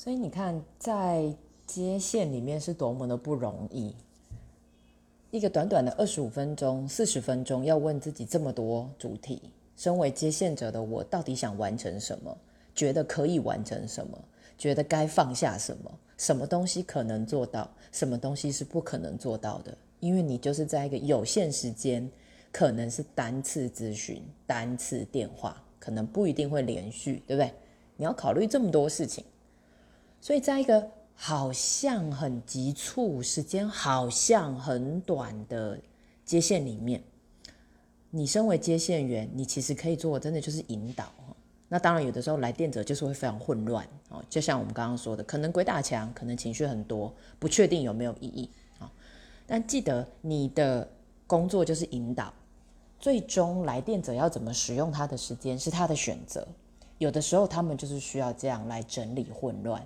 所以你看，在接线里面是多么的不容易。一个短短的二十五分钟、四十分钟，要问自己这么多主题。身为接线者的我，到底想完成什么？觉得可以完成什么？觉得该放下什么？什么东西可能做到？什么东西是不可能做到的？因为你就是在一个有限时间，可能是单次咨询、单次电话，可能不一定会连续，对不对？你要考虑这么多事情，所以在一个。好像很急促，时间好像很短的接线里面，你身为接线员，你其实可以做的真的就是引导那当然，有的时候来电者就是会非常混乱哦，就像我们刚刚说的，可能鬼打墙，可能情绪很多，不确定有没有意义啊。但记得你的工作就是引导，最终来电者要怎么使用他的时间是他的选择。有的时候他们就是需要这样来整理混乱。